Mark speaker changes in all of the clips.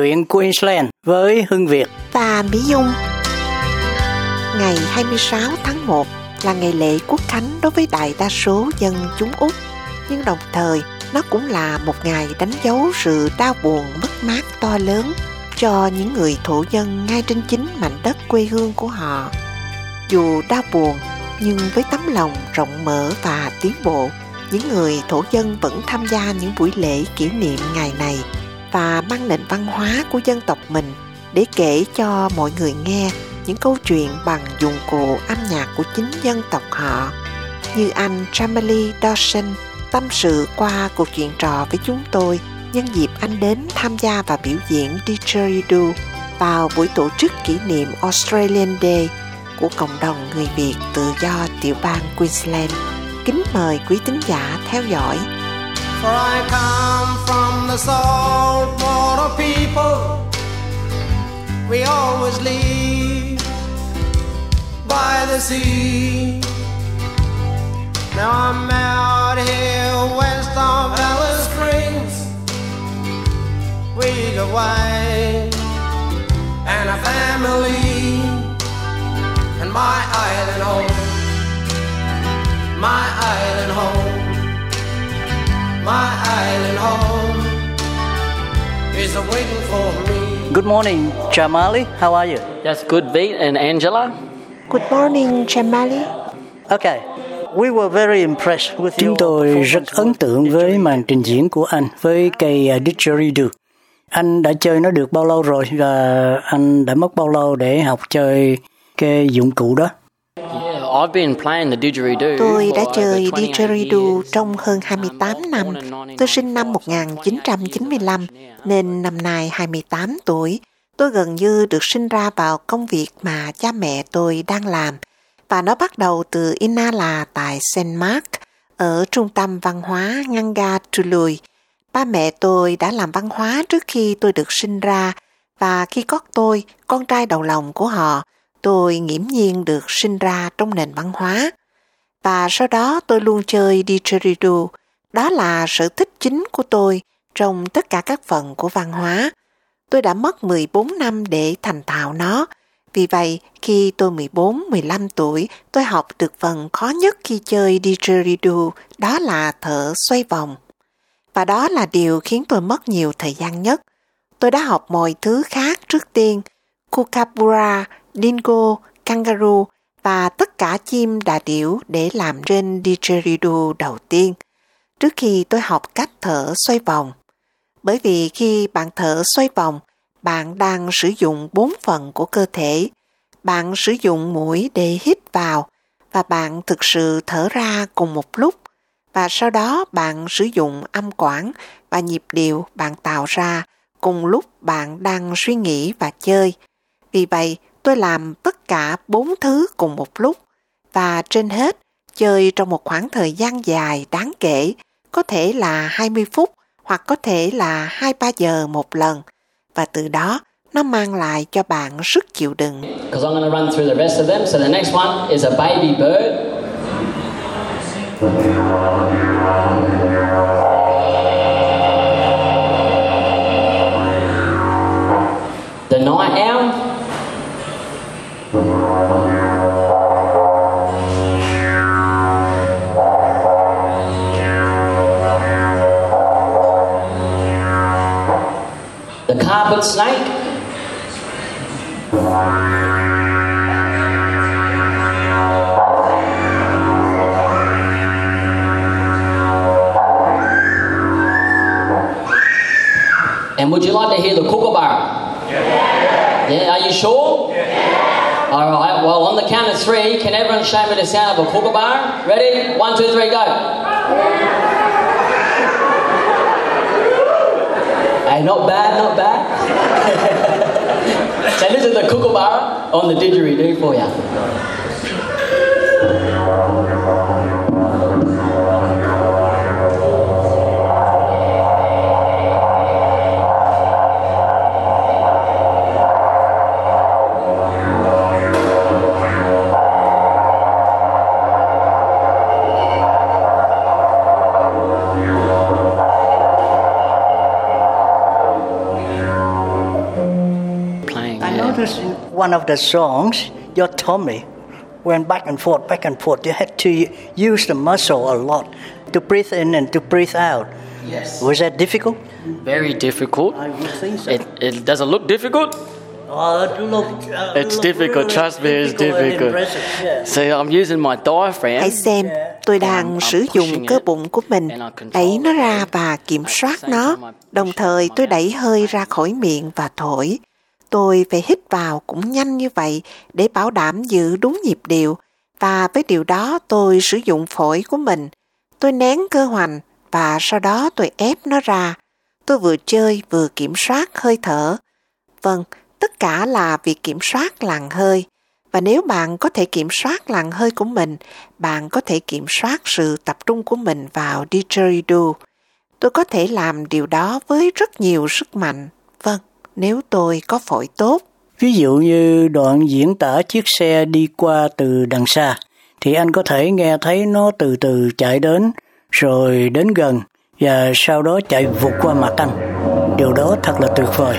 Speaker 1: chuyện Queensland với Hưng Việt
Speaker 2: và Mỹ Dung. Ngày 26 tháng 1 là ngày lễ quốc khánh đối với đại đa số dân chúng Úc, nhưng đồng thời nó cũng là một ngày đánh dấu sự đau buồn mất mát to lớn cho những người thổ dân ngay trên chính mảnh đất quê hương của họ. Dù đau buồn, nhưng với tấm lòng rộng mở và tiến bộ, những người thổ dân vẫn tham gia những buổi lễ kỷ niệm ngày này và mang nền văn hóa của dân tộc mình để kể cho mọi người nghe những câu chuyện bằng dụng cụ âm nhạc của chính dân tộc họ. Như anh Jamali Dawson, tâm sự qua cuộc chuyện trò với chúng tôi, nhân dịp anh đến tham gia và biểu diễn didgeridoo vào buổi tổ chức kỷ niệm Australian Day của cộng đồng người Việt tự do tiểu bang Queensland. Kính mời quý tín giả theo dõi. For I come from the saltwater people. We always leave by the sea. Now I'm out here west of Alice Springs. We got wife and a family And my island home. My island home My island home Is waiting for me
Speaker 1: Good morning, Jamali. How are you?
Speaker 3: That's good, Vit and Angela.
Speaker 2: Good morning, Jamali.
Speaker 1: Okay. We were very impressed with Chúng tôi rất ấn tượng với màn trình diễn của anh với cây uh, didgeridoo. Anh đã chơi nó được bao lâu rồi và anh đã mất bao lâu để học chơi cái dụng cụ đó?
Speaker 2: Tôi đã chơi didgeridoo trong hơn 28 năm. Tôi sinh năm 1995 nên năm nay 28 tuổi. Tôi gần như được sinh ra vào công việc mà cha mẹ tôi đang làm và nó bắt đầu từ Inala tại St. Mark ở trung tâm văn hóa Nganga Tului. Ba mẹ tôi đã làm văn hóa trước khi tôi được sinh ra và khi có tôi, con trai đầu lòng của họ, tôi nghiễm nhiên được sinh ra trong nền văn hóa. Và sau đó tôi luôn chơi didgeridoo. Đó là sở thích chính của tôi trong tất cả các phần của văn hóa. Tôi đã mất 14 năm để thành thạo nó. Vì vậy, khi tôi 14-15 tuổi, tôi học được phần khó nhất khi chơi didgeridoo, đó là thở xoay vòng. Và đó là điều khiến tôi mất nhiều thời gian nhất. Tôi đã học mọi thứ khác trước tiên, kookaburra, dingo, kangaroo và tất cả chim đà điểu để làm trên didgeridoo đầu tiên, trước khi tôi học cách thở xoay vòng. Bởi vì khi bạn thở xoay vòng, bạn đang sử dụng bốn phần của cơ thể. Bạn sử dụng mũi để hít vào và bạn thực sự thở ra cùng một lúc và sau đó bạn sử dụng âm quản và nhịp điệu bạn tạo ra cùng lúc bạn đang suy nghĩ và chơi. Vì vậy, tôi làm tất cả bốn thứ cùng một lúc và trên hết chơi trong một khoảng thời gian dài đáng kể, có thể là 20 phút hoặc có thể là 2-3 giờ một lần và từ đó nó mang lại cho bạn sức chịu đựng.
Speaker 3: Because I'm going to run through the rest of them. So the next one is a baby bird. And would you like to hear the kookaburra? Yeah. Yeah, are you sure? Yeah. All right, well, on the count of three, can everyone show me the sound of a kookaburra? Ready? One, two, three, go. Hey, not bad, not bad. so this is the kookaburra on the didgeridoo for you.
Speaker 1: One of the songs, your tummy went back and forth, back and forth. You had to use the muscle a lot to breathe in and to breathe out.
Speaker 3: Yes.
Speaker 1: Was that difficult?
Speaker 3: Very difficult.
Speaker 1: I would think so.
Speaker 3: It, it does it look difficult?
Speaker 1: Oh, it look, uh,
Speaker 3: It's difficult,
Speaker 1: really
Speaker 3: trust me, it's difficult.
Speaker 1: yeah.
Speaker 3: So I'm using my diaphragm.
Speaker 2: Hãy xem, tôi đang sử dụng cơ bụng của mình, đẩy nó ra và kiểm soát nó. Đồng thời tôi đẩy hơi ra khỏi miệng và thổi. Tôi phải hít vào cũng nhanh như vậy để bảo đảm giữ đúng nhịp điệu. Và với điều đó tôi sử dụng phổi của mình. Tôi nén cơ hoành và sau đó tôi ép nó ra. Tôi vừa chơi vừa kiểm soát hơi thở. Vâng, tất cả là việc kiểm soát làn hơi. Và nếu bạn có thể kiểm soát làn hơi của mình, bạn có thể kiểm soát sự tập trung của mình vào didgeridoo. Tôi có thể làm điều đó với rất nhiều sức mạnh. Nếu tôi có phổi tốt.
Speaker 1: Ví dụ như đoạn diễn tả chiếc xe đi qua từ đằng xa, thì anh có thể nghe thấy nó từ từ chạy đến, rồi đến gần, và sau đó chạy vụt qua mặt anh. Điều đó thật là tuyệt vời.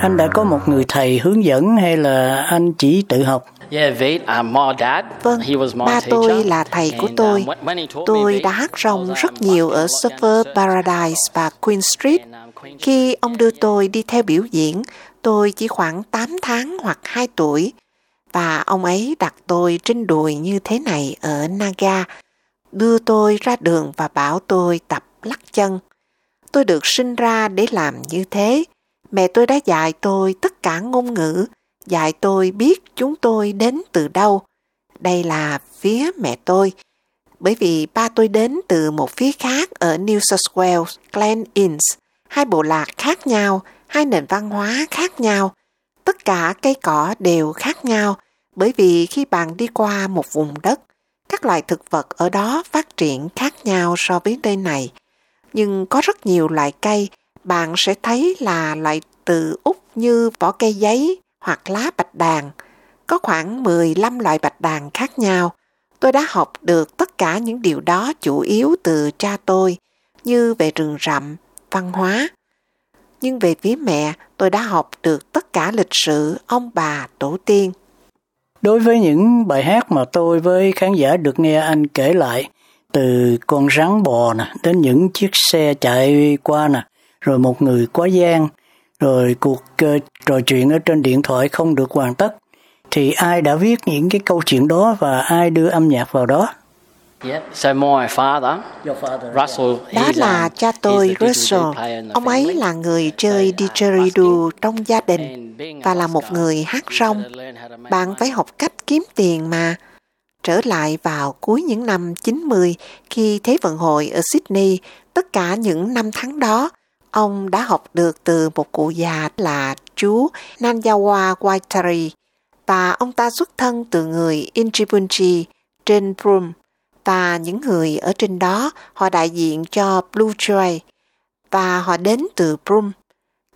Speaker 1: Anh đã có một người thầy hướng dẫn hay là anh chỉ tự học?
Speaker 3: Uh,
Speaker 2: Vâng, ba tôi là thầy của
Speaker 3: And,
Speaker 2: tôi. Tôi đã hát
Speaker 3: I
Speaker 2: rong rất nhiều ở Surfer. Paradise và Queen Street.
Speaker 3: And, Queen
Speaker 2: Khi ông đưa tôi đi theo biểu diễn, tôi chỉ khoảng 8 tháng hoặc 2 tuổi. Và ông ấy đặt tôi trên đùi như thế này ở Naga, đưa tôi ra đường và bảo tôi tập lắc chân. Tôi được sinh ra để làm như thế. Mẹ tôi đã dạy tôi tất cả ngôn ngữ, dạy tôi biết chúng tôi đến từ đâu. Đây là phía mẹ tôi. Bởi vì ba tôi đến từ một phía khác ở New South Wales, Glen Innes, hai bộ lạc khác nhau, hai nền văn hóa khác nhau. Tất cả cây cỏ đều khác nhau, bởi vì khi bạn đi qua một vùng đất, các loài thực vật ở đó phát triển khác nhau so với nơi này. Nhưng có rất nhiều loại cây bạn sẽ thấy là loại từ Úc như vỏ cây giấy hoặc lá bạch đàn. Có khoảng 15 loại bạch đàn khác nhau. Tôi đã học được tất cả những điều đó chủ yếu từ cha tôi, như về rừng rậm, văn hóa. Nhưng về phía mẹ, tôi đã học được tất cả lịch sử ông bà tổ tiên.
Speaker 1: Đối với những bài hát mà tôi với khán giả được nghe anh kể lại, từ con rắn bò nè, đến những chiếc xe chạy qua nè, rồi một người quá gian, rồi cuộc uh, trò chuyện ở trên điện thoại không được hoàn tất, thì ai đã viết những cái câu chuyện đó và ai đưa âm nhạc vào đó?
Speaker 3: Yeah. So my father,
Speaker 1: Your father.
Speaker 3: Russell,
Speaker 2: Đó là cha tôi Russell. Ông ấy là người chơi didgeridoo trong gia đình và là một người hát rong. Bạn phải học cách kiếm tiền mà. Trở lại vào cuối những năm 90 khi Thế vận hội ở Sydney, tất cả những năm tháng đó, ông đã học được từ một cụ già là chú Nanyawa Waitari và ông ta xuất thân từ người Injibunji trên Broome và những người ở trên đó họ đại diện cho Blue Joy và họ đến từ Broome.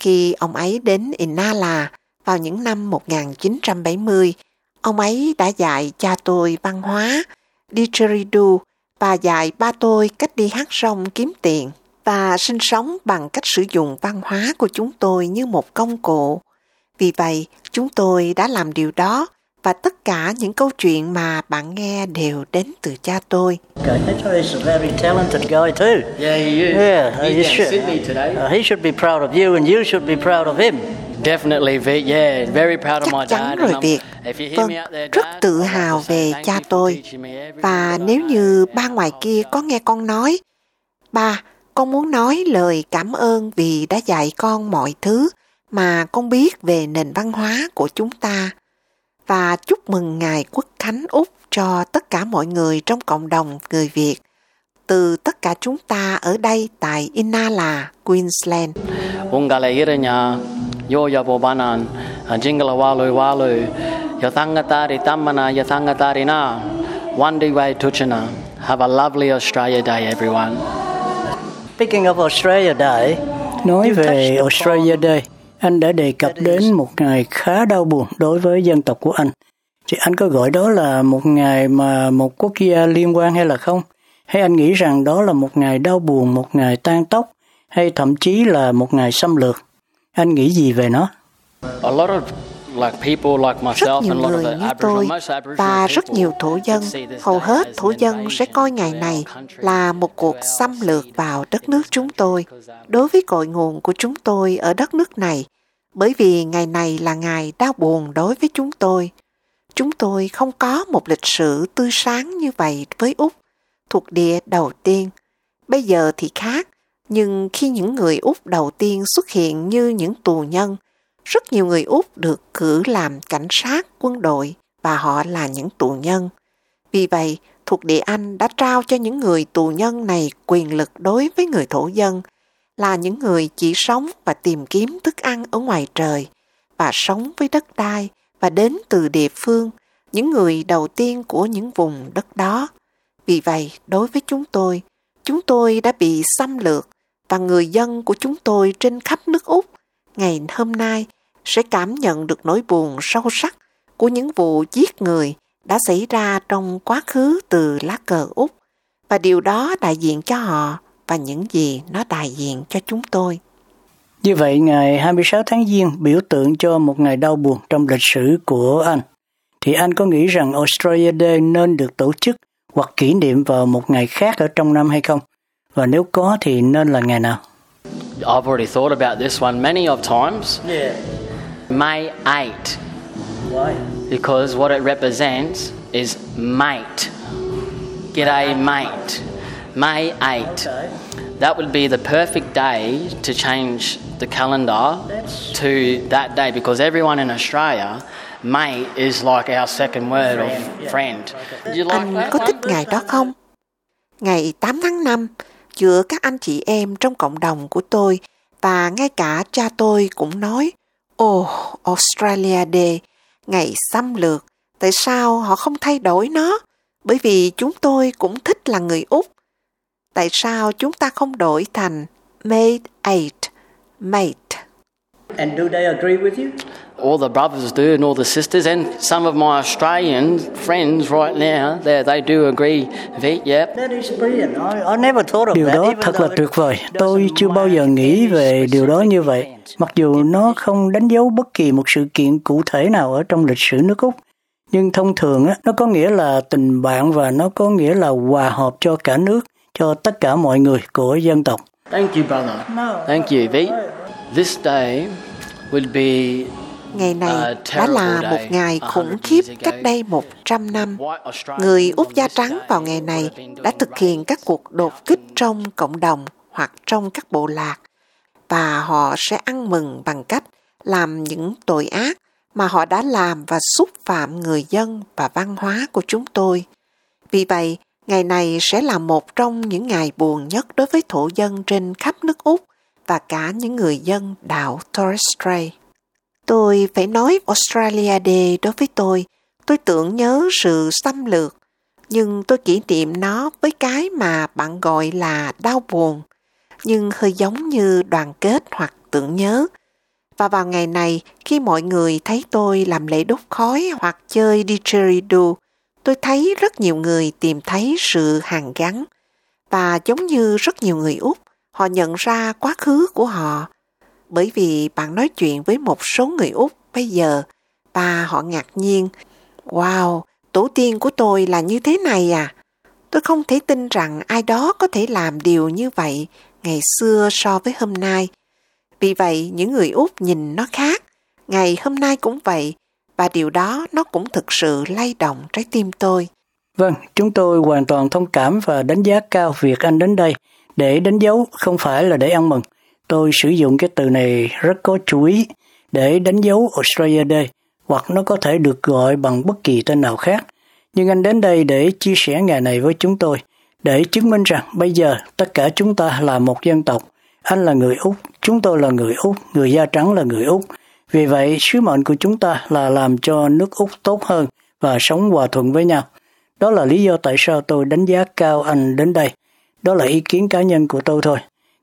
Speaker 2: Khi ông ấy đến Inala vào những năm 1970, ông ấy đã dạy cha tôi văn hóa, didgeridoo và dạy ba tôi cách đi hát rong kiếm tiền và sinh sống bằng cách sử dụng văn hóa của chúng tôi như một công cụ. Vì vậy, chúng tôi đã làm điều đó và tất cả những câu chuyện mà bạn nghe đều đến từ cha tôi.
Speaker 1: Okay, he's a very talented guy too.
Speaker 3: Yeah, he is.
Speaker 1: Yeah,
Speaker 3: down in
Speaker 1: should.
Speaker 3: Sydney today.
Speaker 1: Uh, he should be proud of you, and you should be proud of him.
Speaker 3: Definitely, Vic. Yeah, very proud of
Speaker 2: Chắc
Speaker 3: my
Speaker 2: chắn
Speaker 3: dad.
Speaker 2: rồi Việt.
Speaker 3: if you hear
Speaker 2: Vâng,
Speaker 3: me out there,
Speaker 2: rất
Speaker 3: Dad,
Speaker 2: tự hào về cha tôi. Và nếu như ba ngoài kia có nghe con nói, ba, con muốn nói lời cảm ơn vì đã dạy con mọi thứ mà con biết về nền văn hóa của chúng ta. Và chúc mừng Ngài Quốc Khánh Úc cho tất cả mọi người trong cộng đồng người Việt, từ tất cả chúng ta ở đây tại Inala, Queensland.
Speaker 3: Iranya, yo ya bobanan, jingala walu walu, yo thangatari tamana, yo thangatari na, one day way tuchana. Have a lovely Australia Day, everyone.
Speaker 1: Speaking of Australia Day, Nói về Australia Day, anh đã đề cập đến một ngày khá đau buồn đối với dân tộc của anh. Thì anh có gọi đó là một ngày mà một quốc gia liên quan hay là không? Hay anh nghĩ rằng đó là một ngày đau buồn, một ngày tan tóc, hay thậm chí là một ngày xâm lược? Anh nghĩ gì về nó?
Speaker 2: A lot of rất nhiều người như tôi và rất nhiều thổ dân, hầu hết thổ dân sẽ coi ngày này là một cuộc xâm lược vào đất nước chúng tôi, đối với cội nguồn của chúng tôi ở đất nước này, bởi vì ngày này là ngày đau buồn đối với chúng tôi. Chúng tôi không có một lịch sử tươi sáng như vậy với Úc, thuộc địa đầu tiên. Bây giờ thì khác, nhưng khi những người Úc đầu tiên xuất hiện như những tù nhân, rất nhiều người Úc được cử làm cảnh sát, quân đội và họ là những tù nhân. Vì vậy, thuộc địa Anh đã trao cho những người tù nhân này quyền lực đối với người thổ dân, là những người chỉ sống và tìm kiếm thức ăn ở ngoài trời và sống với đất đai và đến từ địa phương, những người đầu tiên của những vùng đất đó. Vì vậy, đối với chúng tôi, chúng tôi đã bị xâm lược và người dân của chúng tôi trên khắp nước Úc ngày hôm nay sẽ cảm nhận được nỗi buồn sâu sắc của những vụ giết người đã xảy ra trong quá khứ từ lá cờ Úc và điều đó đại diện cho họ và những gì nó đại diện cho chúng tôi.
Speaker 1: Như vậy, ngày 26 tháng Giêng biểu tượng cho một ngày đau buồn trong lịch sử của anh. Thì anh có nghĩ rằng Australia Day nên được tổ chức hoặc kỷ niệm vào một ngày khác ở trong năm hay không? Và nếu có thì nên là ngày nào?
Speaker 3: I've already thought about this one many of times. Yeah. May 8. Why? Because what it represents is mate. G'day, mate. May 8. Okay. That would be the perfect day to change the calendar That's... to that day because everyone in Australia mate is like our second word friend. of friend.
Speaker 2: Okay. You like anh có thích ngày đó không? Ngày 8 tháng 5, giữa các anh chị em trong cộng đồng của tôi và ngay cả cha tôi cũng nói Ồ, oh, Australia Day, ngày xâm lược, tại sao họ không thay đổi nó? Bởi vì chúng tôi cũng thích là người Úc. Tại sao chúng ta không đổi thành made eight, mate?
Speaker 1: And do they agree with you?
Speaker 3: All the brothers do and all the sisters and some of my Australian friends right now they they do agree Vít yep.
Speaker 1: Điều đó thật là tuyệt vời. Tôi chưa bao giờ nghĩ về điều đó như vậy. Mặc dù nó không đánh dấu bất kỳ một sự kiện cụ thể nào ở trong lịch sử nước Úc, nhưng thông thường nó có nghĩa là tình bạn và nó có nghĩa là hòa hợp cho cả nước, cho tất cả mọi người của dân tộc.
Speaker 3: Thank you, brother. Thank you, Vít. This day will be
Speaker 2: Ngày này đã là một ngày khủng khiếp cách đây 100 năm. Người Úc da trắng vào ngày này đã thực hiện các cuộc đột kích trong cộng đồng hoặc trong các bộ lạc và họ sẽ ăn mừng bằng cách làm những tội ác mà họ đã làm và xúc phạm người dân và văn hóa của chúng tôi. Vì vậy, ngày này sẽ là một trong những ngày buồn nhất đối với thổ dân trên khắp nước Úc và cả những người dân đảo Torres Strait. Tôi phải nói Australia Day đối với tôi, tôi tưởng nhớ sự xâm lược, nhưng tôi kỷ niệm nó với cái mà bạn gọi là đau buồn, nhưng hơi giống như đoàn kết hoặc tưởng nhớ. Và vào ngày này, khi mọi người thấy tôi làm lễ đốt khói hoặc chơi didgeridoo, tôi thấy rất nhiều người tìm thấy sự hàn gắn. Và giống như rất nhiều người Úc, họ nhận ra quá khứ của họ bởi vì bạn nói chuyện với một số người Úc bây giờ và họ ngạc nhiên. Wow, tổ tiên của tôi là như thế này à? Tôi không thể tin rằng ai đó có thể làm điều như vậy ngày xưa so với hôm nay. Vì vậy, những người Úc nhìn nó khác. Ngày hôm nay cũng vậy, và điều đó nó cũng thực sự lay động trái tim tôi.
Speaker 1: Vâng, chúng tôi hoàn toàn thông cảm và đánh giá cao việc anh đến đây để đánh dấu không phải là để ăn mừng Tôi sử dụng cái từ này rất có chú ý để đánh dấu Australia Day hoặc nó có thể được gọi bằng bất kỳ tên nào khác. Nhưng anh đến đây để chia sẻ ngày này với chúng tôi, để chứng minh rằng bây giờ tất cả chúng ta là một dân tộc. Anh là người Úc, chúng tôi là người Úc, người da trắng là người Úc. Vì vậy, sứ mệnh của chúng ta là làm cho nước Úc tốt hơn và sống hòa thuận với nhau. Đó là lý do tại sao tôi đánh giá cao anh đến đây. Đó là ý kiến cá nhân của tôi thôi.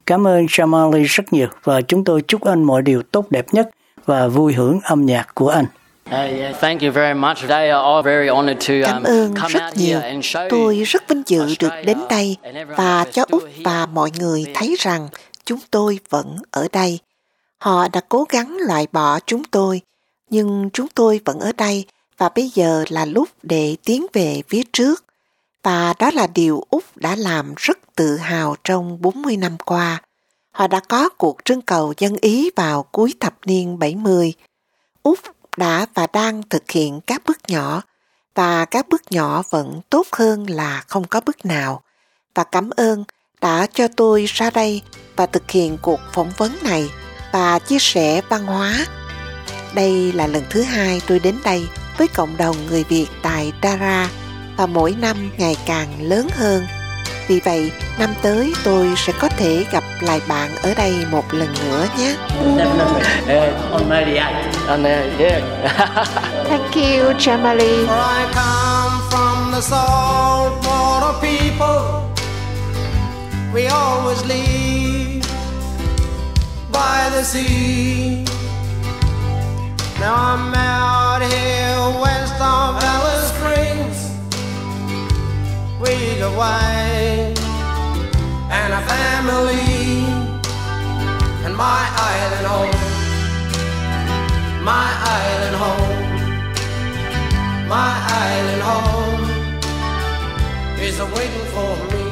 Speaker 1: Cảm ơn Shamali rất nhiều và chúng tôi chúc anh mọi điều tốt đẹp nhất và vui hưởng âm nhạc của anh.
Speaker 2: Cảm ơn rất nhiều. Tôi rất vinh dự được đến đây và cho Úc và mọi người thấy rằng chúng tôi vẫn ở đây. Họ đã cố gắng loại bỏ chúng tôi, nhưng chúng tôi vẫn ở đây và bây giờ là lúc để tiến về phía trước. Và đó là điều Úc đã làm rất tự hào trong 40 năm qua. Họ đã có cuộc trưng cầu dân Ý vào cuối thập niên 70. Úc đã và đang thực hiện các bước nhỏ, và các bước nhỏ vẫn tốt hơn là không có bước nào. Và cảm ơn đã cho tôi ra đây và thực hiện cuộc phỏng vấn này và chia sẻ văn hóa. Đây là lần thứ hai tôi đến đây với cộng đồng người Việt tại Dara và mỗi năm ngày càng lớn hơn. Vì vậy, năm tới tôi sẽ có thể gặp lại bạn ở đây một lần nữa nhé. Thank you, Jamali. I come from the saltwater people. We always leave by the sea. Now I'm Got and a family and my island home. My island home. My island home is waiting for me.